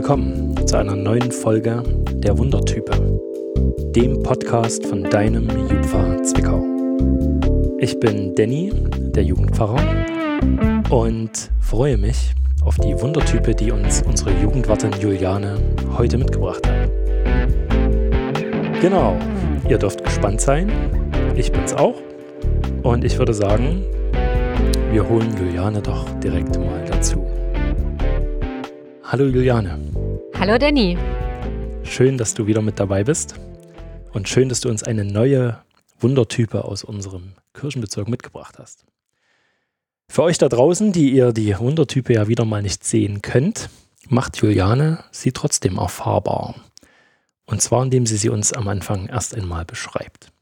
Willkommen zu einer neuen Folge der Wundertype, dem Podcast von deinem Jugendpfarrer Zwickau. Ich bin Danny, der Jugendpfarrer, und freue mich auf die Wundertype, die uns unsere Jugendwartin Juliane heute mitgebracht hat. Genau, ihr dürft gespannt sein. Ich bin's auch. Und ich würde sagen, wir holen Juliane doch direkt mal dazu. Hallo Juliane. Hallo Danny. Schön, dass du wieder mit dabei bist. Und schön, dass du uns eine neue Wundertype aus unserem Kirchenbezirk mitgebracht hast. Für euch da draußen, die ihr die Wundertype ja wieder mal nicht sehen könnt, macht Juliane sie trotzdem erfahrbar. Und zwar, indem sie sie uns am Anfang erst einmal beschreibt.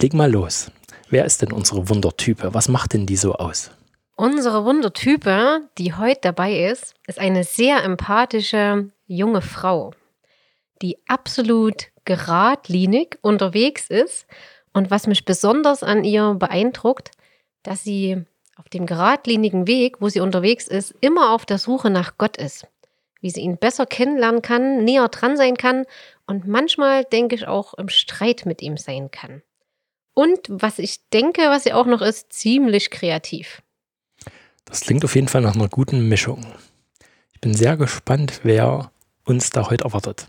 Leg mal los. Wer ist denn unsere Wundertype? Was macht denn die so aus? Unsere Wundertype, die heute dabei ist, ist eine sehr empathische junge Frau, die absolut geradlinig unterwegs ist. Und was mich besonders an ihr beeindruckt, dass sie auf dem geradlinigen Weg, wo sie unterwegs ist, immer auf der Suche nach Gott ist. Wie sie ihn besser kennenlernen kann, näher dran sein kann und manchmal, denke ich, auch im Streit mit ihm sein kann. Und was ich denke, was sie auch noch ist, ziemlich kreativ. Das klingt auf jeden Fall nach einer guten Mischung. Ich bin sehr gespannt, wer uns da heute erwartet.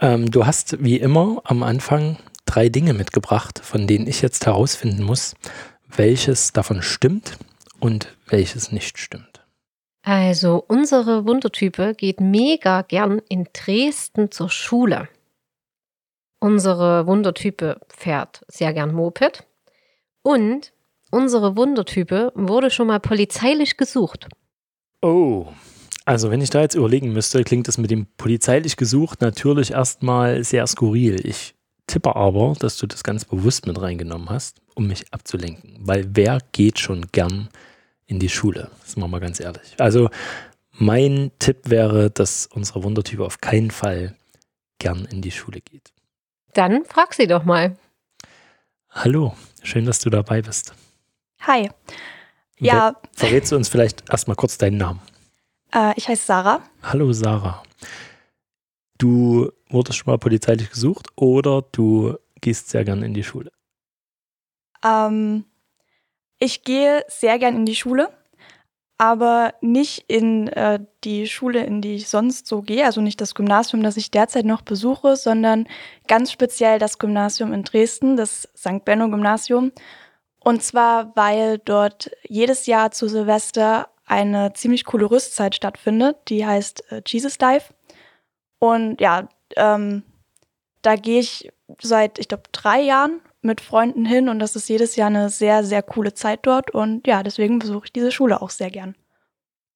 Ähm, du hast wie immer am Anfang drei Dinge mitgebracht, von denen ich jetzt herausfinden muss, welches davon stimmt und welches nicht stimmt. Also unsere Wundertype geht mega gern in Dresden zur Schule. Unsere Wundertype fährt sehr gern Moped und unsere Wundertype wurde schon mal polizeilich gesucht. Oh, also wenn ich da jetzt überlegen müsste, klingt das mit dem polizeilich gesucht natürlich erstmal sehr skurril. Ich tippe aber, dass du das ganz bewusst mit reingenommen hast, um mich abzulenken. Weil wer geht schon gern in die Schule? Das machen wir mal ganz ehrlich. Also mein Tipp wäre, dass unsere Wundertype auf keinen Fall gern in die Schule geht. Dann frag sie doch mal. Hallo, schön, dass du dabei bist. Hi. Ja. Verrätst du uns vielleicht erstmal kurz deinen Namen? Äh, ich heiße Sarah. Hallo Sarah. Du wurdest schon mal polizeilich gesucht oder du gehst sehr gern in die Schule? Ähm, ich gehe sehr gern in die Schule, aber nicht in äh, die Schule, in die ich sonst so gehe, also nicht das Gymnasium, das ich derzeit noch besuche, sondern ganz speziell das Gymnasium in Dresden, das St. Benno Gymnasium. Und zwar, weil dort jedes Jahr zu Silvester eine ziemlich coole Rüstzeit stattfindet, die heißt äh, Jesus Dive. Und ja, ähm, da gehe ich seit, ich glaube, drei Jahren mit Freunden hin und das ist jedes Jahr eine sehr, sehr coole Zeit dort. Und ja, deswegen besuche ich diese Schule auch sehr gern.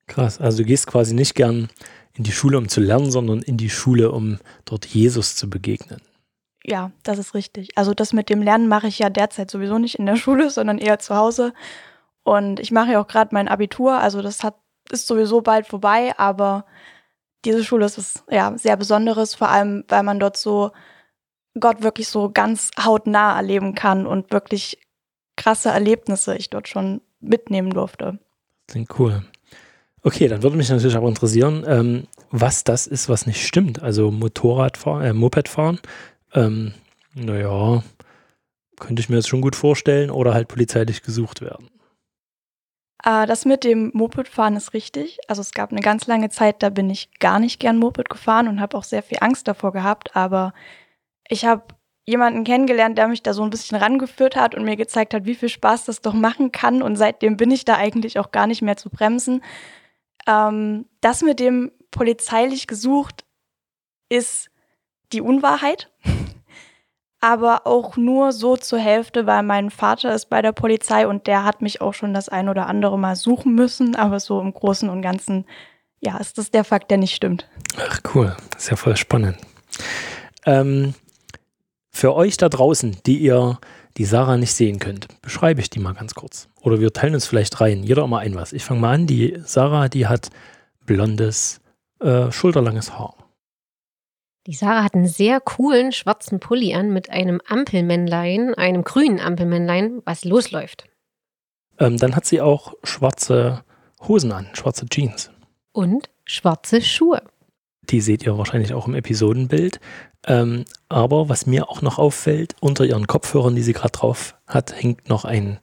Krass, also du gehst quasi nicht gern in die Schule, um zu lernen, sondern in die Schule, um dort Jesus zu begegnen. Ja, das ist richtig. Also das mit dem Lernen mache ich ja derzeit sowieso nicht in der Schule, sondern eher zu Hause. Und ich mache ja auch gerade mein Abitur, also das hat, ist sowieso bald vorbei, aber diese Schule ist was ja, sehr Besonderes, vor allem weil man dort so Gott wirklich so ganz hautnah erleben kann und wirklich krasse Erlebnisse ich dort schon mitnehmen durfte. Klingt cool. Okay, dann würde mich natürlich auch interessieren, ähm, was das ist, was nicht stimmt. Also Motorradfahren, äh, Mopedfahren. Ähm, naja, könnte ich mir jetzt schon gut vorstellen oder halt polizeilich gesucht werden. Äh, das mit dem Mopedfahren ist richtig. Also es gab eine ganz lange Zeit, da bin ich gar nicht gern Moped gefahren und habe auch sehr viel Angst davor gehabt. Aber ich habe jemanden kennengelernt, der mich da so ein bisschen rangeführt hat und mir gezeigt hat, wie viel Spaß das doch machen kann. Und seitdem bin ich da eigentlich auch gar nicht mehr zu bremsen. Ähm, das mit dem polizeilich gesucht ist die Unwahrheit aber auch nur so zur Hälfte, weil mein Vater ist bei der Polizei und der hat mich auch schon das ein oder andere Mal suchen müssen, aber so im Großen und Ganzen, ja, ist das der Fakt, der nicht stimmt. Ach cool, das ist ja voll spannend. Ähm, für euch da draußen, die ihr die Sarah nicht sehen könnt, beschreibe ich die mal ganz kurz. Oder wir teilen uns vielleicht rein, jeder immer ein was. Ich fange mal an, die Sarah, die hat blondes, äh, schulterlanges Haar. Die Sarah hat einen sehr coolen schwarzen Pulli an mit einem Ampelmännlein, einem grünen Ampelmännlein, was losläuft. Ähm, dann hat sie auch schwarze Hosen an, schwarze Jeans. Und schwarze Schuhe. Die seht ihr wahrscheinlich auch im Episodenbild. Ähm, aber was mir auch noch auffällt, unter ihren Kopfhörern, die sie gerade drauf hat, hängt noch ein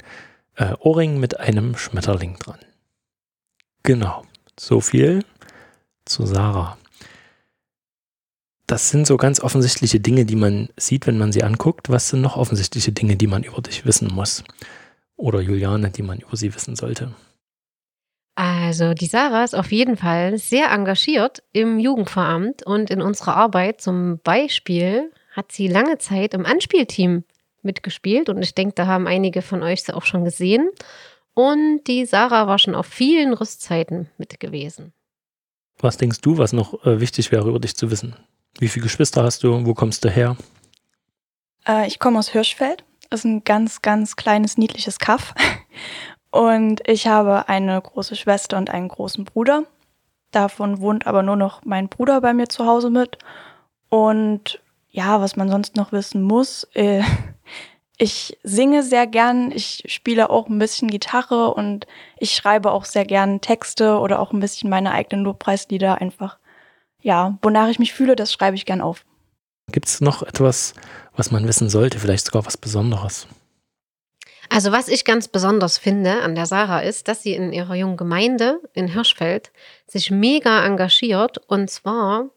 äh, Ohrring mit einem Schmetterling dran. Genau, so viel zu Sarah. Das sind so ganz offensichtliche Dinge, die man sieht, wenn man sie anguckt. Was sind noch offensichtliche Dinge, die man über dich wissen muss? Oder Juliane, die man über sie wissen sollte? Also die Sarah ist auf jeden Fall sehr engagiert im Jugendveramt und in unserer Arbeit. Zum Beispiel hat sie lange Zeit im Anspielteam mitgespielt und ich denke, da haben einige von euch sie auch schon gesehen. Und die Sarah war schon auf vielen Rüstzeiten mit gewesen. Was denkst du, was noch äh, wichtig wäre über dich zu wissen? Wie viele Geschwister hast du? Wo kommst du her? Äh, ich komme aus Hirschfeld. Das ist ein ganz, ganz kleines, niedliches Kaff. Und ich habe eine große Schwester und einen großen Bruder. Davon wohnt aber nur noch mein Bruder bei mir zu Hause mit. Und ja, was man sonst noch wissen muss, äh, ich singe sehr gern, ich spiele auch ein bisschen Gitarre und ich schreibe auch sehr gern Texte oder auch ein bisschen meine eigenen Lobpreislieder einfach. Ja, wonach ich mich fühle, das schreibe ich gern auf. Gibt es noch etwas, was man wissen sollte, vielleicht sogar was Besonderes? Also was ich ganz besonders finde an der Sarah ist, dass sie in ihrer jungen Gemeinde in Hirschfeld sich mega engagiert und zwar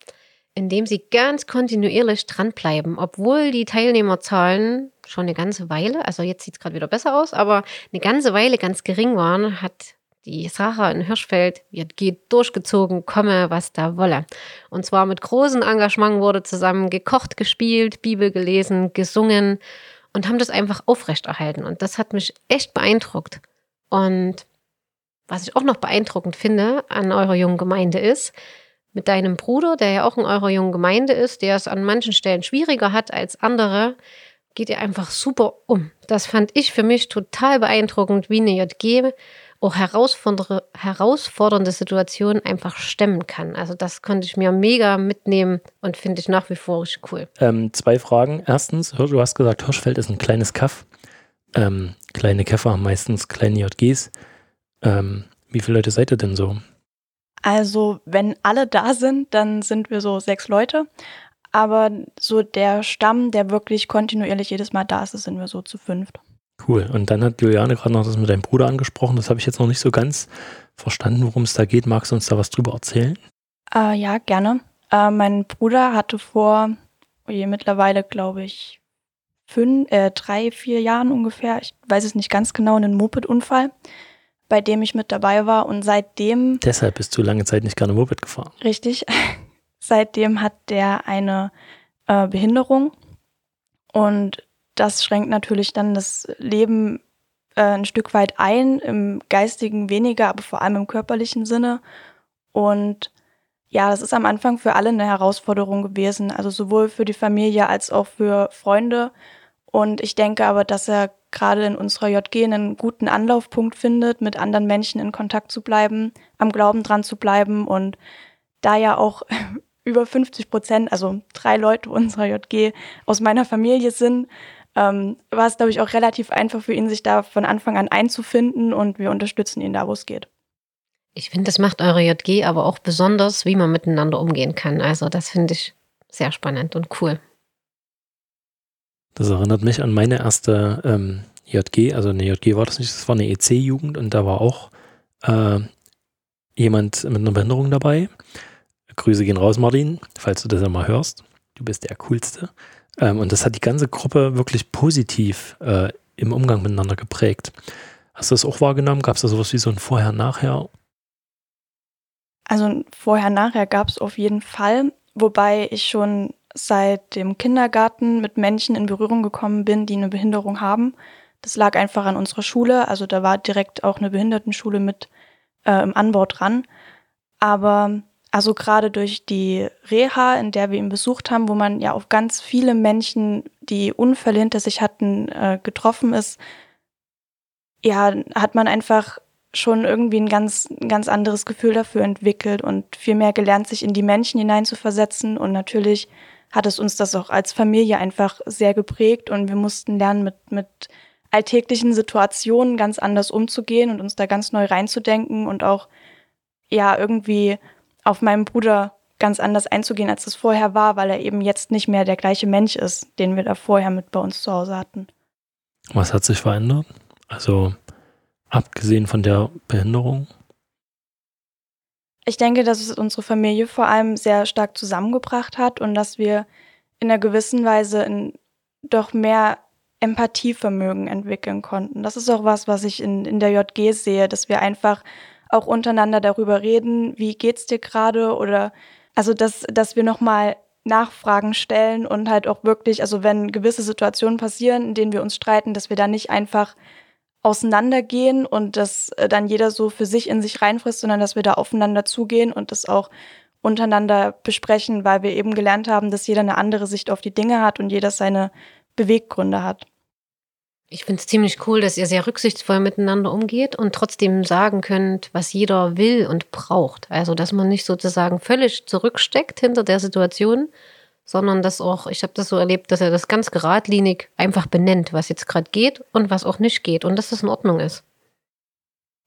indem sie ganz kontinuierlich dranbleiben, obwohl die Teilnehmerzahlen schon eine ganze Weile, also jetzt sieht es gerade wieder besser aus, aber eine ganze Weile ganz gering waren, hat die Sarah in Hirschfeld wird geht durchgezogen, komme, was da wolle. Und zwar mit großem Engagement wurde zusammen gekocht, gespielt, Bibel gelesen, gesungen und haben das einfach aufrechterhalten. Und das hat mich echt beeindruckt. Und was ich auch noch beeindruckend finde an eurer jungen Gemeinde ist, mit deinem Bruder, der ja auch in eurer jungen Gemeinde ist, der es an manchen Stellen schwieriger hat als andere, geht ihr einfach super um. Das fand ich für mich total beeindruckend, wie eine JG auch herausfordernde, herausfordernde Situationen einfach stemmen kann. Also das konnte ich mir mega mitnehmen und finde ich nach wie vor richtig cool. Ähm, zwei Fragen. Erstens, du hast gesagt, Hirschfeld ist ein kleines Kaff. Ähm, kleine Käfer haben meistens kleine JGs. Ähm, wie viele Leute seid ihr denn so? Also, wenn alle da sind, dann sind wir so sechs Leute. Aber so der Stamm, der wirklich kontinuierlich jedes Mal da ist, sind wir so zu fünft. Cool. Und dann hat Juliane gerade noch das mit deinem Bruder angesprochen. Das habe ich jetzt noch nicht so ganz verstanden, worum es da geht. Magst du uns da was drüber erzählen? Äh, ja, gerne. Äh, mein Bruder hatte vor, oh je, mittlerweile glaube ich, fünf, äh, drei, vier Jahren ungefähr, ich weiß es nicht ganz genau, einen Moped-Unfall, bei dem ich mit dabei war. Und seitdem. Deshalb bist du lange Zeit nicht gerne Moped gefahren. Richtig. seitdem hat der eine äh, Behinderung. Und das schränkt natürlich dann das Leben äh, ein Stück weit ein, im geistigen weniger, aber vor allem im körperlichen Sinne. Und ja, das ist am Anfang für alle eine Herausforderung gewesen, also sowohl für die Familie als auch für Freunde. Und ich denke aber, dass er gerade in unserer JG einen guten Anlaufpunkt findet, mit anderen Menschen in Kontakt zu bleiben, am Glauben dran zu bleiben und da ja auch über 50 Prozent, also drei Leute unserer JG aus meiner Familie sind, ähm, war es, glaube ich, auch relativ einfach für ihn, sich da von Anfang an einzufinden und wir unterstützen ihn da, wo es geht. Ich finde, das macht eure JG aber auch besonders, wie man miteinander umgehen kann. Also das finde ich sehr spannend und cool. Das erinnert mich an meine erste ähm, JG, also eine JG war das nicht, das war eine EC-Jugend und da war auch äh, jemand mit einer Behinderung dabei. Grüße gehen raus, Martin, falls du das ja mal hörst. Du bist der Coolste. Ähm, und das hat die ganze Gruppe wirklich positiv äh, im Umgang miteinander geprägt. Hast du das auch wahrgenommen? Gab es da sowas wie so ein Vorher-Nachher? Also ein Vorher-Nachher gab es auf jeden Fall, wobei ich schon seit dem Kindergarten mit Menschen in Berührung gekommen bin, die eine Behinderung haben. Das lag einfach an unserer Schule, also da war direkt auch eine Behindertenschule mit äh, im Anbau dran. Aber also gerade durch die Reha, in der wir ihn besucht haben, wo man ja auf ganz viele Menschen, die Unfälle hinter sich hatten, äh, getroffen ist, ja, hat man einfach schon irgendwie ein ganz, ein ganz anderes Gefühl dafür entwickelt und viel mehr gelernt, sich in die Menschen hineinzuversetzen. Und natürlich hat es uns das auch als Familie einfach sehr geprägt und wir mussten lernen, mit, mit alltäglichen Situationen ganz anders umzugehen und uns da ganz neu reinzudenken und auch ja irgendwie auf meinen Bruder ganz anders einzugehen, als es vorher war, weil er eben jetzt nicht mehr der gleiche Mensch ist, den wir da vorher mit bei uns zu Hause hatten. Was hat sich verändert? Also abgesehen von der Behinderung? Ich denke, dass es unsere Familie vor allem sehr stark zusammengebracht hat und dass wir in einer gewissen Weise doch mehr Empathievermögen entwickeln konnten. Das ist auch was, was ich in, in der JG sehe, dass wir einfach auch untereinander darüber reden, wie geht's dir gerade oder also dass, dass wir nochmal Nachfragen stellen und halt auch wirklich, also wenn gewisse Situationen passieren, in denen wir uns streiten, dass wir da nicht einfach auseinandergehen und dass äh, dann jeder so für sich in sich reinfrisst, sondern dass wir da aufeinander zugehen und das auch untereinander besprechen, weil wir eben gelernt haben, dass jeder eine andere Sicht auf die Dinge hat und jeder seine Beweggründe hat. Ich finde es ziemlich cool, dass ihr sehr rücksichtsvoll miteinander umgeht und trotzdem sagen könnt, was jeder will und braucht. Also, dass man nicht sozusagen völlig zurücksteckt hinter der Situation, sondern dass auch, ich habe das so erlebt, dass er das ganz geradlinig einfach benennt, was jetzt gerade geht und was auch nicht geht und dass das in Ordnung ist.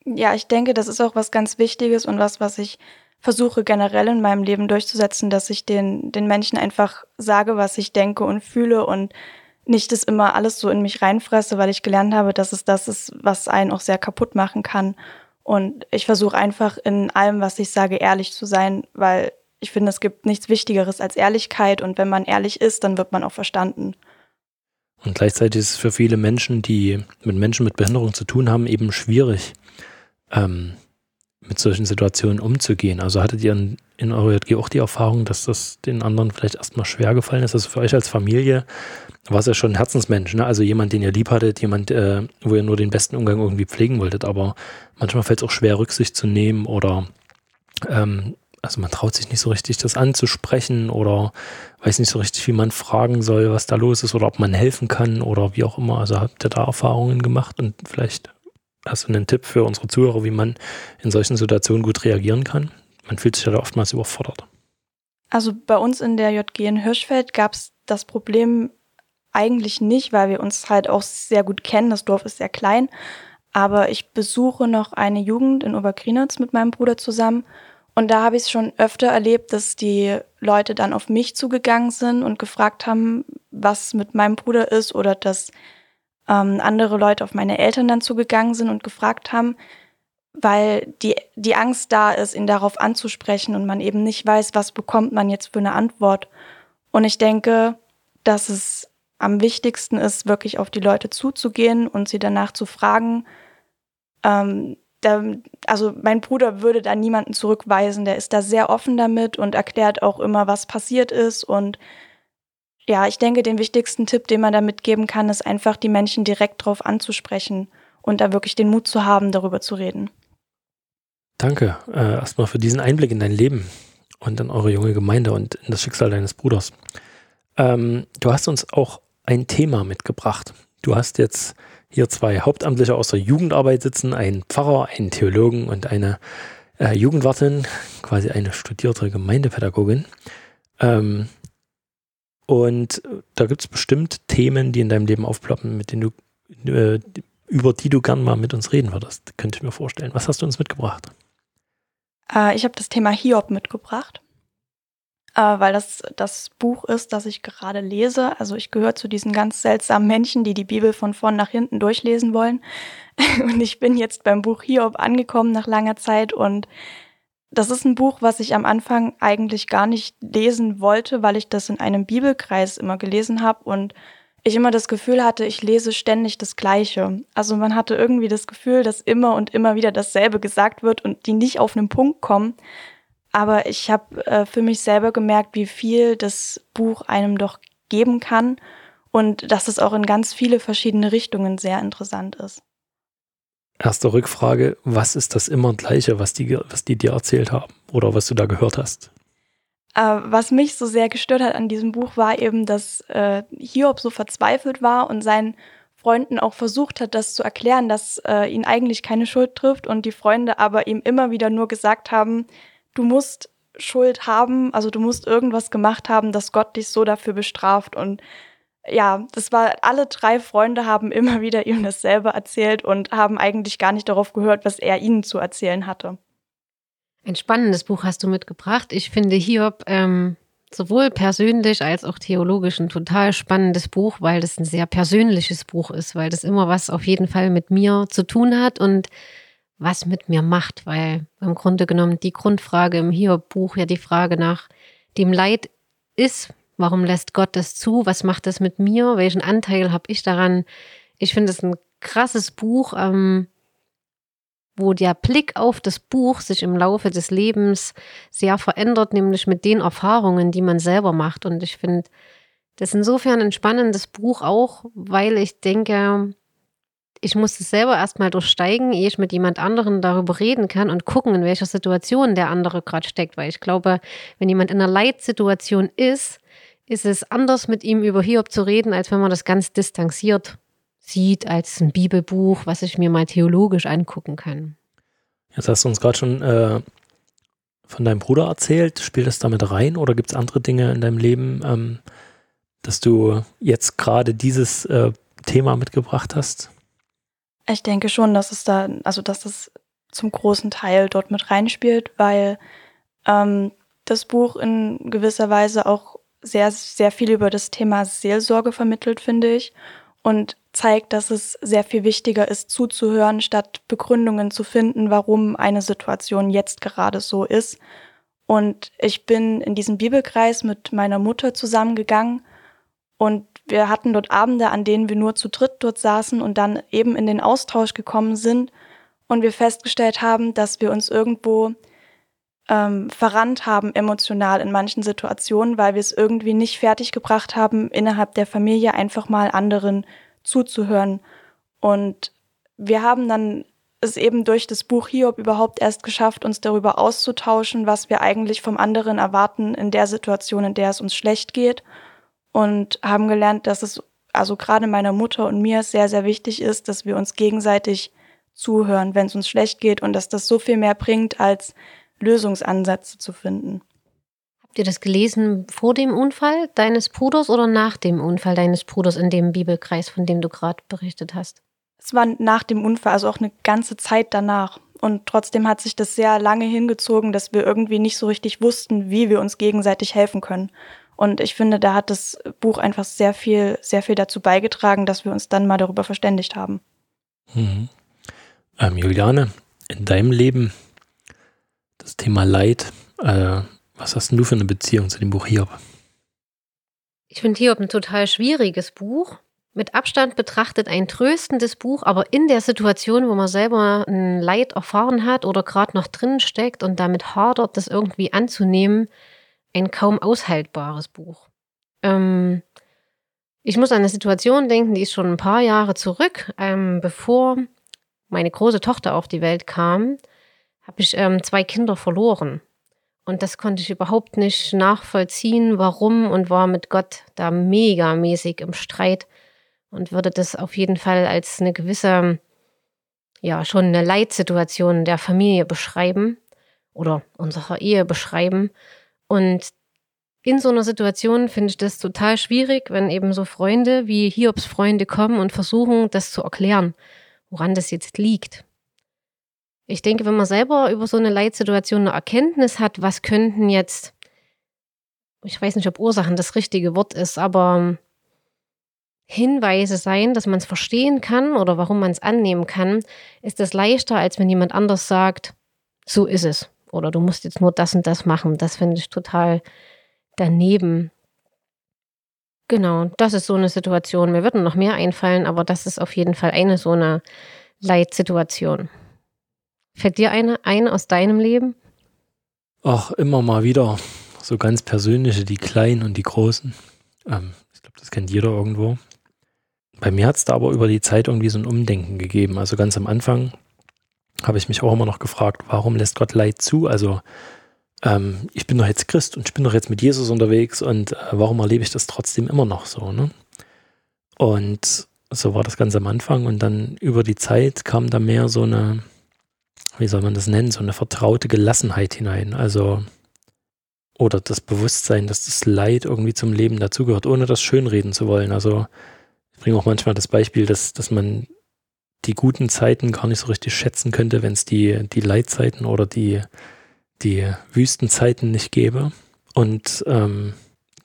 Ja, ich denke, das ist auch was ganz Wichtiges und was, was ich versuche generell in meinem Leben durchzusetzen, dass ich den, den Menschen einfach sage, was ich denke und fühle und nicht das immer alles so in mich reinfresse, weil ich gelernt habe, dass es das ist, was einen auch sehr kaputt machen kann. Und ich versuche einfach in allem, was ich sage, ehrlich zu sein, weil ich finde, es gibt nichts Wichtigeres als Ehrlichkeit und wenn man ehrlich ist, dann wird man auch verstanden. Und gleichzeitig ist es für viele Menschen, die mit Menschen mit Behinderung zu tun haben, eben schwierig, ähm, mit solchen Situationen umzugehen. Also hattet ihr in, in eurer JG auch die Erfahrung, dass das den anderen vielleicht erstmal schwer gefallen ist? Also für euch als Familie war es ja schon ein Herzensmensch, ne? Also jemand, den ihr lieb hattet, jemand, äh, wo ihr nur den besten Umgang irgendwie pflegen wolltet, aber manchmal fällt es auch schwer, Rücksicht zu nehmen oder ähm, also man traut sich nicht so richtig, das anzusprechen oder weiß nicht so richtig, wie man fragen soll, was da los ist oder ob man helfen kann oder wie auch immer. Also habt ihr da Erfahrungen gemacht und vielleicht hast du einen Tipp für unsere Zuhörer, wie man in solchen Situationen gut reagieren kann? Man fühlt sich ja da oftmals überfordert. Also bei uns in der JG in Hirschfeld gab es das Problem eigentlich nicht, weil wir uns halt auch sehr gut kennen. Das Dorf ist sehr klein. Aber ich besuche noch eine Jugend in Obergrinitz mit meinem Bruder zusammen. Und da habe ich es schon öfter erlebt, dass die Leute dann auf mich zugegangen sind und gefragt haben, was mit meinem Bruder ist oder dass ähm, andere Leute auf meine Eltern dann zugegangen sind und gefragt haben, weil die, die Angst da ist, ihn darauf anzusprechen und man eben nicht weiß, was bekommt man jetzt für eine Antwort. Und ich denke, dass es am wichtigsten ist, wirklich auf die Leute zuzugehen und sie danach zu fragen. Ähm, da, also mein Bruder würde da niemanden zurückweisen, der ist da sehr offen damit und erklärt auch immer, was passiert ist und ja, ich denke, den wichtigsten Tipp, den man da mitgeben kann, ist einfach, die Menschen direkt drauf anzusprechen und da wirklich den Mut zu haben, darüber zu reden. Danke äh, erstmal für diesen Einblick in dein Leben und in eure junge Gemeinde und in das Schicksal deines Bruders. Ähm, du hast uns auch ein Thema mitgebracht. Du hast jetzt hier zwei Hauptamtliche aus der Jugendarbeit sitzen, einen Pfarrer, einen Theologen und eine äh, Jugendwartin, quasi eine studierte Gemeindepädagogin. Ähm, und äh, da gibt es bestimmt Themen, die in deinem Leben aufploppen, mit denen du, äh, über die du gern mal mit uns reden würdest. Könnte ich mir vorstellen. Was hast du uns mitgebracht? Äh, ich habe das Thema Hiob mitgebracht, weil das das Buch ist, das ich gerade lese. Also ich gehöre zu diesen ganz seltsamen Menschen, die die Bibel von vorn nach hinten durchlesen wollen. und ich bin jetzt beim Buch Hiob angekommen nach langer Zeit und das ist ein Buch, was ich am Anfang eigentlich gar nicht lesen wollte, weil ich das in einem Bibelkreis immer gelesen habe und ich immer das Gefühl hatte, ich lese ständig das Gleiche. Also man hatte irgendwie das Gefühl, dass immer und immer wieder dasselbe gesagt wird und die nicht auf einen Punkt kommen. Aber ich habe äh, für mich selber gemerkt, wie viel das Buch einem doch geben kann und dass es auch in ganz viele verschiedene Richtungen sehr interessant ist. Erste Rückfrage, was ist das immer Gleiche, was die, was die dir erzählt haben oder was du da gehört hast? Äh, was mich so sehr gestört hat an diesem Buch war eben, dass äh, Hiob so verzweifelt war und seinen Freunden auch versucht hat, das zu erklären, dass äh, ihn eigentlich keine Schuld trifft und die Freunde aber ihm immer wieder nur gesagt haben, du musst Schuld haben, also du musst irgendwas gemacht haben, dass Gott dich so dafür bestraft und ja, das war, alle drei Freunde haben immer wieder ihm dasselbe erzählt und haben eigentlich gar nicht darauf gehört, was er ihnen zu erzählen hatte. Ein spannendes Buch hast du mitgebracht. Ich finde Hiob ähm, sowohl persönlich als auch theologisch ein total spannendes Buch, weil das ein sehr persönliches Buch ist, weil das immer was auf jeden Fall mit mir zu tun hat und was mit mir macht, weil im Grunde genommen die Grundfrage im Hiob-Buch ja die Frage nach dem Leid ist, warum lässt Gott das zu, was macht das mit mir, welchen Anteil habe ich daran. Ich finde es ein krasses Buch, ähm, wo der Blick auf das Buch sich im Laufe des Lebens sehr verändert, nämlich mit den Erfahrungen, die man selber macht. Und ich finde das insofern ein spannendes Buch auch, weil ich denke, ich muss es selber erstmal durchsteigen, ehe ich mit jemand anderen darüber reden kann und gucken, in welcher Situation der andere gerade steckt. Weil ich glaube, wenn jemand in einer Leitsituation ist, ist es anders, mit ihm über Hiob zu reden, als wenn man das ganz distanziert sieht als ein Bibelbuch, was ich mir mal theologisch angucken kann. Jetzt hast du uns gerade schon äh, von deinem Bruder erzählt. Spielt das damit rein oder gibt es andere Dinge in deinem Leben, ähm, dass du jetzt gerade dieses äh, Thema mitgebracht hast? Ich denke schon, dass es da, also dass das zum großen Teil dort mit reinspielt, weil ähm, das Buch in gewisser Weise auch sehr, sehr viel über das Thema Seelsorge vermittelt, finde ich. Und zeigt, dass es sehr viel wichtiger ist, zuzuhören, statt Begründungen zu finden, warum eine Situation jetzt gerade so ist. Und ich bin in diesem Bibelkreis mit meiner Mutter zusammengegangen und wir hatten dort Abende, an denen wir nur zu dritt dort saßen und dann eben in den Austausch gekommen sind und wir festgestellt haben, dass wir uns irgendwo ähm, verrannt haben emotional in manchen Situationen, weil wir es irgendwie nicht fertiggebracht haben, innerhalb der Familie einfach mal anderen zuzuhören. Und wir haben dann es eben durch das Buch Hiob überhaupt erst geschafft, uns darüber auszutauschen, was wir eigentlich vom anderen erwarten in der Situation, in der es uns schlecht geht. Und haben gelernt, dass es also gerade meiner Mutter und mir sehr, sehr wichtig ist, dass wir uns gegenseitig zuhören, wenn es uns schlecht geht und dass das so viel mehr bringt, als Lösungsansätze zu finden. Habt ihr das gelesen vor dem Unfall deines Bruders oder nach dem Unfall deines Bruders in dem Bibelkreis, von dem du gerade berichtet hast? Es war nach dem Unfall, also auch eine ganze Zeit danach. Und trotzdem hat sich das sehr lange hingezogen, dass wir irgendwie nicht so richtig wussten, wie wir uns gegenseitig helfen können. Und ich finde, da hat das Buch einfach sehr viel, sehr viel dazu beigetragen, dass wir uns dann mal darüber verständigt haben. Mhm. Ähm, Juliane, in deinem Leben das Thema Leid, äh, was hast denn du für eine Beziehung zu dem Buch Hiob? Ich finde Hiob ein total schwieriges Buch. Mit Abstand betrachtet ein tröstendes Buch, aber in der Situation, wo man selber ein Leid erfahren hat oder gerade noch drin steckt und damit hadert, das irgendwie anzunehmen, ein kaum aushaltbares Buch. Ähm, ich muss an eine Situation denken, die ist schon ein paar Jahre zurück, ähm, bevor meine große Tochter auf die Welt kam, habe ich ähm, zwei Kinder verloren. Und das konnte ich überhaupt nicht nachvollziehen, warum und war mit Gott da megamäßig im Streit und würde das auf jeden Fall als eine gewisse, ja, schon eine Leitsituation der Familie beschreiben oder unserer Ehe beschreiben. Und in so einer Situation finde ich das total schwierig, wenn eben so Freunde wie Hiobs Freunde kommen und versuchen, das zu erklären, woran das jetzt liegt. Ich denke, wenn man selber über so eine Leitsituation eine Erkenntnis hat, was könnten jetzt, ich weiß nicht, ob Ursachen das richtige Wort ist, aber Hinweise sein, dass man es verstehen kann oder warum man es annehmen kann, ist das leichter, als wenn jemand anders sagt, so ist es. Oder du musst jetzt nur das und das machen. Das finde ich total daneben. Genau, das ist so eine Situation. Mir würden noch mehr einfallen, aber das ist auf jeden Fall eine so eine Leitsituation. Fällt dir eine ein aus deinem Leben? Ach, immer mal wieder. So ganz persönliche, die kleinen und die großen. Ähm, ich glaube, das kennt jeder irgendwo. Bei mir hat es da aber über die Zeit irgendwie so ein Umdenken gegeben. Also ganz am Anfang habe ich mich auch immer noch gefragt, warum lässt Gott Leid zu? Also ähm, ich bin doch jetzt Christ und ich bin doch jetzt mit Jesus unterwegs und äh, warum erlebe ich das trotzdem immer noch so? Ne? Und so war das ganz am Anfang und dann über die Zeit kam da mehr so eine, wie soll man das nennen, so eine vertraute Gelassenheit hinein. Also, oder das Bewusstsein, dass das Leid irgendwie zum Leben dazugehört, ohne das schönreden zu wollen. Also, ich bringe auch manchmal das Beispiel, dass, dass man die guten Zeiten gar nicht so richtig schätzen könnte, wenn es die, die Leidzeiten oder die, die Wüstenzeiten nicht gäbe. Und ähm,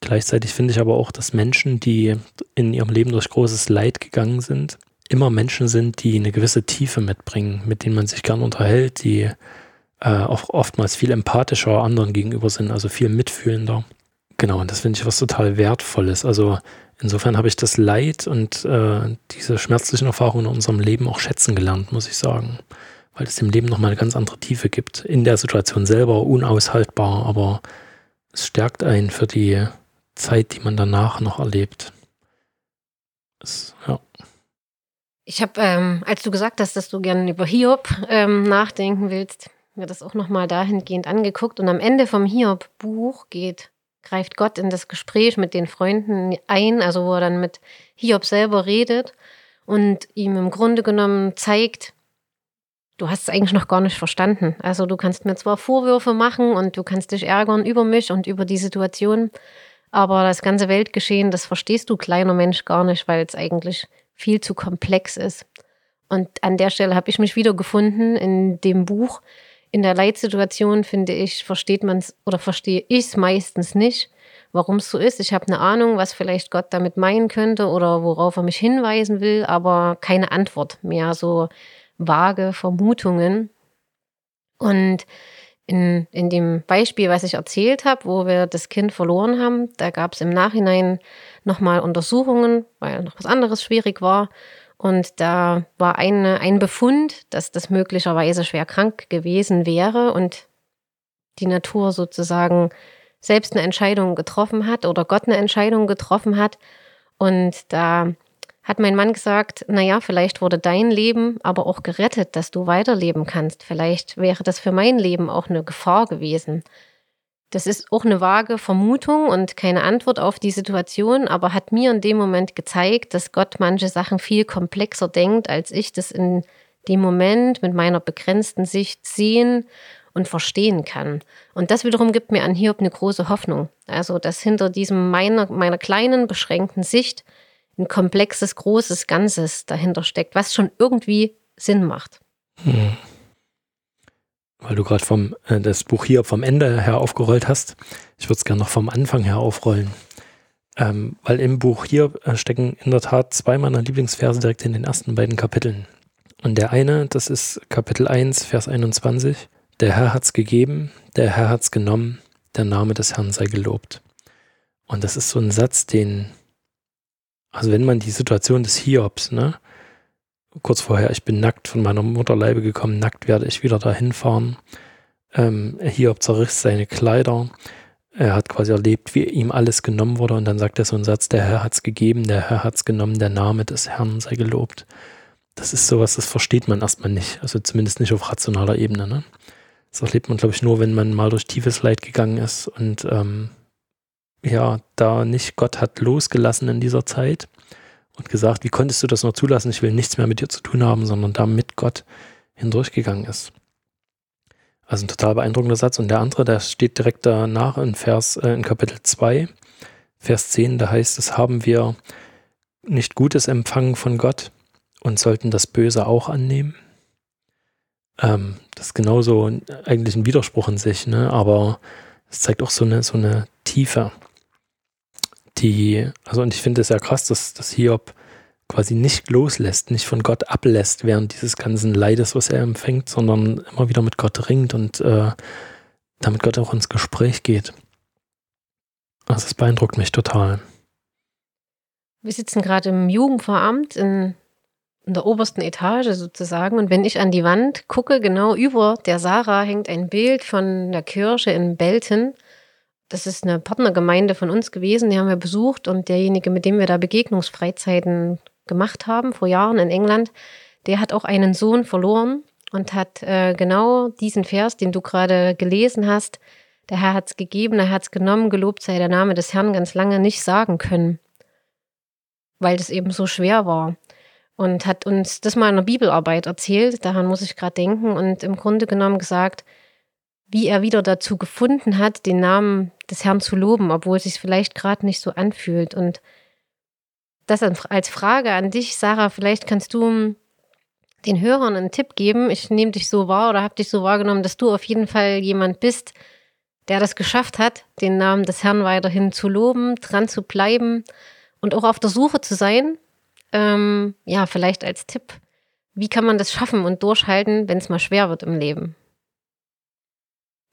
gleichzeitig finde ich aber auch, dass Menschen, die in ihrem Leben durch großes Leid gegangen sind, immer Menschen sind, die eine gewisse Tiefe mitbringen, mit denen man sich gern unterhält, die äh, auch oftmals viel empathischer anderen gegenüber sind, also viel mitfühlender. Genau, und das finde ich was total Wertvolles. Also insofern habe ich das Leid und äh, diese schmerzlichen Erfahrungen in unserem Leben auch schätzen gelernt, muss ich sagen. Weil es dem Leben nochmal eine ganz andere Tiefe gibt. In der Situation selber unaushaltbar, aber es stärkt einen für die Zeit, die man danach noch erlebt. Das, ja. Ich habe, ähm, als du gesagt hast, dass du gerne über Hiob ähm, nachdenken willst, mir das auch nochmal dahingehend angeguckt. Und am Ende vom Hiob-Buch geht, greift Gott in das Gespräch mit den Freunden ein, also wo er dann mit Hiob selber redet und ihm im Grunde genommen zeigt, du hast es eigentlich noch gar nicht verstanden. Also du kannst mir zwar Vorwürfe machen und du kannst dich ärgern über mich und über die Situation, aber das ganze Weltgeschehen, das verstehst du kleiner Mensch gar nicht, weil es eigentlich viel zu komplex ist. Und an der Stelle habe ich mich wiedergefunden in dem Buch. In der Leitsituation, finde ich, versteht man es oder verstehe ich es meistens nicht, warum es so ist. Ich habe eine Ahnung, was vielleicht Gott damit meinen könnte oder worauf er mich hinweisen will, aber keine Antwort mehr, so vage Vermutungen. Und in, in dem Beispiel, was ich erzählt habe, wo wir das Kind verloren haben, da gab es im Nachhinein nochmal Untersuchungen, weil noch was anderes schwierig war. Und da war eine, ein Befund, dass das möglicherweise schwer krank gewesen wäre und die Natur sozusagen selbst eine Entscheidung getroffen hat oder Gott eine Entscheidung getroffen hat. Und da hat mein Mann gesagt, naja, vielleicht wurde dein Leben aber auch gerettet, dass du weiterleben kannst. Vielleicht wäre das für mein Leben auch eine Gefahr gewesen. Das ist auch eine vage Vermutung und keine Antwort auf die Situation, aber hat mir in dem Moment gezeigt, dass Gott manche Sachen viel komplexer denkt, als ich das in dem Moment mit meiner begrenzten Sicht sehen und verstehen kann. Und das wiederum gibt mir an Hiob eine große Hoffnung. Also, dass hinter diesem meiner, meiner kleinen, beschränkten Sicht ein komplexes, großes Ganzes dahinter steckt, was schon irgendwie Sinn macht. Hm weil du gerade äh, das Buch hier vom Ende her aufgerollt hast. Ich würde es gerne noch vom Anfang her aufrollen. Ähm, weil im Buch hier äh, stecken in der Tat zwei meiner Lieblingsverse direkt in den ersten beiden Kapiteln. Und der eine, das ist Kapitel 1, Vers 21. Der Herr hat's gegeben, der Herr hat's genommen, der Name des Herrn sei gelobt. Und das ist so ein Satz, den, also wenn man die Situation des Hiobs, ne, kurz vorher, ich bin nackt von meiner Mutterleibe gekommen, nackt werde ich wieder dahin fahren. Ähm, Hiob zerriss seine Kleider. Er hat quasi erlebt, wie ihm alles genommen wurde und dann sagt er so einen Satz, der Herr hat's gegeben, der Herr hat's genommen, der Name des Herrn sei gelobt. Das ist sowas, das versteht man erstmal nicht, also zumindest nicht auf rationaler Ebene. Ne? Das erlebt man, glaube ich, nur, wenn man mal durch tiefes Leid gegangen ist und ähm, ja, da nicht Gott hat losgelassen in dieser Zeit und gesagt, wie konntest du das nur zulassen? Ich will nichts mehr mit dir zu tun haben, sondern da mit Gott hindurchgegangen ist. Also ein total beeindruckender Satz. Und der andere, der steht direkt danach in Vers, äh, in Kapitel 2, Vers 10, da heißt es, haben wir nicht Gutes empfangen von Gott und sollten das Böse auch annehmen? Ähm, das ist genauso eigentlich ein Widerspruch in sich, ne? aber es zeigt auch so eine, so eine Tiefe die, also und ich finde es ja krass, dass, dass Hiob quasi nicht loslässt, nicht von Gott ablässt während dieses ganzen Leides, was er empfängt, sondern immer wieder mit Gott ringt und äh, damit Gott auch ins Gespräch geht. Also es beeindruckt mich total. Wir sitzen gerade im Jugendveramt in, in der obersten Etage sozusagen und wenn ich an die Wand gucke, genau über der Sarah hängt ein Bild von der Kirche in Belten das ist eine Partnergemeinde von uns gewesen, die haben wir besucht und derjenige, mit dem wir da Begegnungsfreizeiten gemacht haben vor Jahren in England, der hat auch einen Sohn verloren und hat äh, genau diesen Vers, den du gerade gelesen hast, der Herr hat es gegeben, er hat es genommen, gelobt sei der Name des Herrn, ganz lange nicht sagen können, weil das eben so schwer war. Und hat uns das mal in der Bibelarbeit erzählt, daran muss ich gerade denken, und im Grunde genommen gesagt, wie er wieder dazu gefunden hat, den Namen des Herrn zu loben, obwohl es sich vielleicht gerade nicht so anfühlt. Und das als Frage an dich, Sarah, vielleicht kannst du den Hörern einen Tipp geben. Ich nehme dich so wahr oder habe dich so wahrgenommen, dass du auf jeden Fall jemand bist, der das geschafft hat, den Namen des Herrn weiterhin zu loben, dran zu bleiben und auch auf der Suche zu sein. Ähm, ja, vielleicht als Tipp. Wie kann man das schaffen und durchhalten, wenn es mal schwer wird im Leben?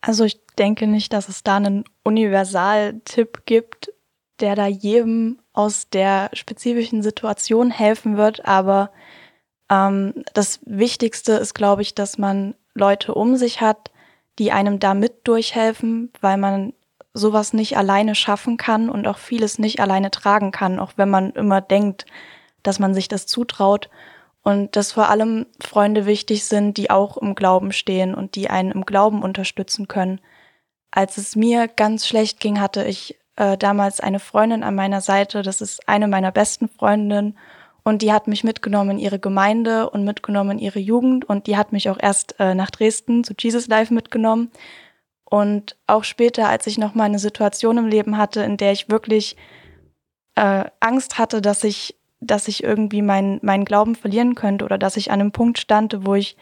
Also ich denke nicht, dass es da einen Universaltipp gibt, der da jedem aus der spezifischen Situation helfen wird. Aber ähm, das Wichtigste ist, glaube ich, dass man Leute um sich hat, die einem da mit durchhelfen, weil man sowas nicht alleine schaffen kann und auch vieles nicht alleine tragen kann, auch wenn man immer denkt, dass man sich das zutraut. Und dass vor allem Freunde wichtig sind, die auch im Glauben stehen und die einen im Glauben unterstützen können. Als es mir ganz schlecht ging, hatte ich äh, damals eine Freundin an meiner Seite, das ist eine meiner besten Freundinnen und die hat mich mitgenommen in ihre Gemeinde und mitgenommen in ihre Jugend und die hat mich auch erst äh, nach Dresden zu Jesus Life mitgenommen. Und auch später, als ich noch mal eine Situation im Leben hatte, in der ich wirklich äh, Angst hatte, dass ich, dass ich irgendwie meinen meinen Glauben verlieren könnte oder dass ich an einem Punkt stand, wo ich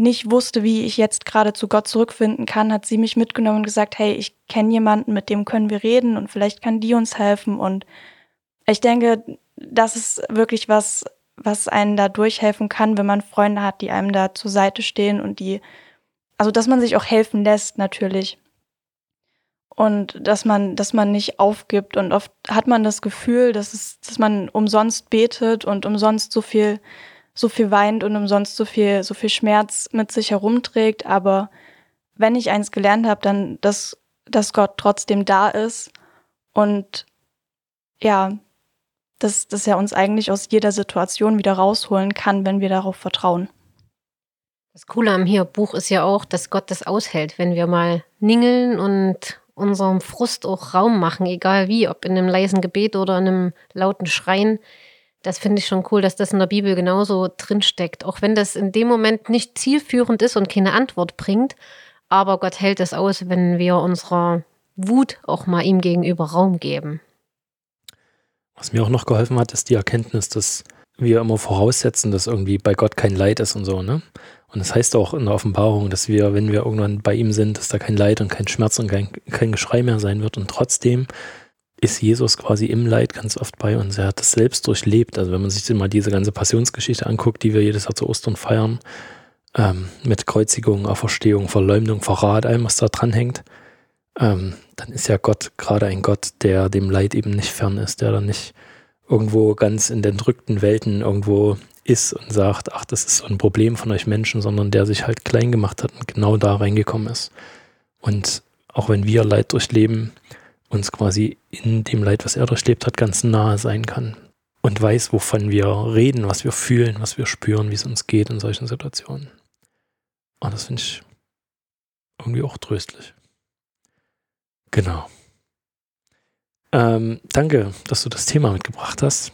nicht wusste, wie ich jetzt gerade zu Gott zurückfinden kann, hat sie mich mitgenommen und gesagt, hey, ich kenne jemanden, mit dem können wir reden und vielleicht kann die uns helfen. Und ich denke, das ist wirklich was, was einen da durchhelfen kann, wenn man Freunde hat, die einem da zur Seite stehen und die, also dass man sich auch helfen lässt natürlich. Und dass man, dass man nicht aufgibt. Und oft hat man das Gefühl, dass es, dass man umsonst betet und umsonst so viel, so viel weint und umsonst so viel, so viel Schmerz mit sich herumträgt. Aber wenn ich eins gelernt habe, dann, dass, dass Gott trotzdem da ist und ja, dass, dass er uns eigentlich aus jeder Situation wieder rausholen kann, wenn wir darauf vertrauen. Das Coole am hier Buch ist ja auch, dass Gott das aushält, wenn wir mal ningeln und unserem Frust auch Raum machen, egal wie, ob in einem leisen Gebet oder in einem lauten Schreien. Das finde ich schon cool, dass das in der Bibel genauso drinsteckt. Auch wenn das in dem Moment nicht zielführend ist und keine Antwort bringt. Aber Gott hält es aus, wenn wir unserer Wut auch mal ihm gegenüber Raum geben. Was mir auch noch geholfen hat, ist die Erkenntnis, dass wir immer voraussetzen, dass irgendwie bei Gott kein Leid ist und so, ne? Und das heißt auch in der Offenbarung, dass wir, wenn wir irgendwann bei ihm sind, dass da kein Leid und kein Schmerz und kein, kein Geschrei mehr sein wird. Und trotzdem ist Jesus quasi im Leid ganz oft bei uns. Er hat das selbst durchlebt. Also wenn man sich mal diese ganze Passionsgeschichte anguckt, die wir jedes Jahr zu Ostern feiern, ähm, mit Kreuzigung, Auferstehung, Verleumdung, Verrat, allem, was da dran hängt, ähm, dann ist ja Gott gerade ein Gott, der dem Leid eben nicht fern ist, der dann nicht irgendwo ganz in den drückten Welten irgendwo ist und sagt, ach, das ist so ein Problem von euch Menschen, sondern der sich halt klein gemacht hat und genau da reingekommen ist. Und auch wenn wir Leid durchleben, uns quasi in dem Leid, was er durchlebt hat, ganz nahe sein kann und weiß, wovon wir reden, was wir fühlen, was wir spüren, wie es uns geht in solchen Situationen. Und das finde ich irgendwie auch tröstlich. Genau. Ähm, danke, dass du das Thema mitgebracht hast.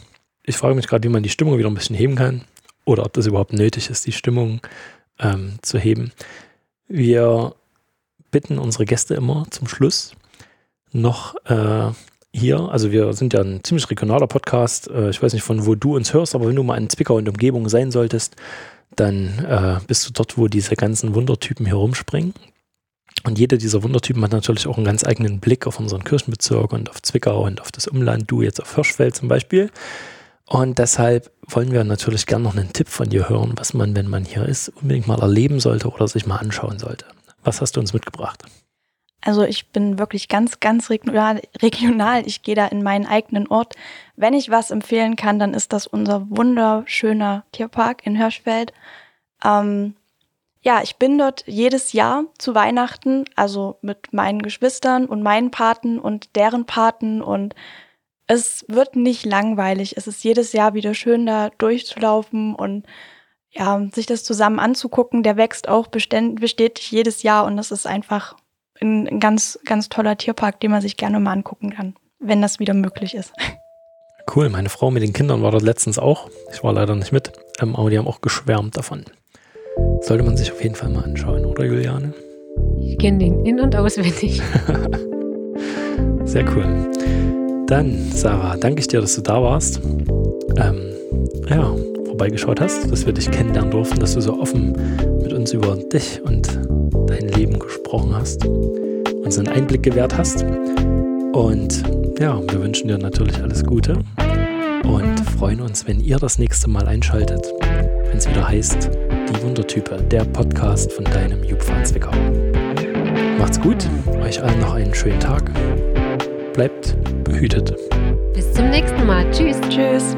Ich frage mich gerade, wie man die Stimmung wieder ein bisschen heben kann oder ob das überhaupt nötig ist, die Stimmung ähm, zu heben. Wir bitten unsere Gäste immer zum Schluss noch äh, hier, also wir sind ja ein ziemlich regionaler Podcast. Äh, ich weiß nicht, von wo du uns hörst, aber wenn du mal in Zwickau und Umgebung sein solltest, dann äh, bist du dort, wo diese ganzen Wundertypen hier rumspringen. Und jeder dieser Wundertypen hat natürlich auch einen ganz eigenen Blick auf unseren Kirchenbezirk und auf Zwickau und auf das Umland, du jetzt auf Hirschfeld zum Beispiel. Und deshalb wollen wir natürlich gerne noch einen Tipp von dir hören, was man, wenn man hier ist, unbedingt mal erleben sollte oder sich mal anschauen sollte. Was hast du uns mitgebracht? Also ich bin wirklich ganz, ganz regional. Ich gehe da in meinen eigenen Ort. Wenn ich was empfehlen kann, dann ist das unser wunderschöner Tierpark in Hirschfeld. Ähm, ja, ich bin dort jedes Jahr zu Weihnachten, also mit meinen Geschwistern und meinen Paten und deren Paten und es wird nicht langweilig. Es ist jedes Jahr wieder schön, da durchzulaufen und ja, sich das zusammen anzugucken. Der wächst auch bestätigt jedes Jahr und das ist einfach ein, ein ganz, ganz toller Tierpark, den man sich gerne mal angucken kann, wenn das wieder möglich ist. Cool, meine Frau mit den Kindern war dort letztens auch. Ich war leider nicht mit, ähm, aber die haben auch geschwärmt davon. Sollte man sich auf jeden Fall mal anschauen, oder Juliane? Ich kenne den in- und auswendig. Sehr cool. Dann, Sarah, danke ich dir, dass du da warst. Ähm, ja, vorbeigeschaut hast, dass wir dich kennenlernen durften, dass du so offen mit uns über dich und dein Leben gesprochen hast, uns einen Einblick gewährt hast. Und ja, wir wünschen dir natürlich alles Gute und freuen uns, wenn ihr das nächste Mal einschaltet, wenn es wieder heißt, die Wundertype, der Podcast von deinem Jupfan Zwickau. Macht's gut, euch allen noch einen schönen Tag. Bleibt behütet. Bis zum nächsten Mal. Tschüss. Tschüss.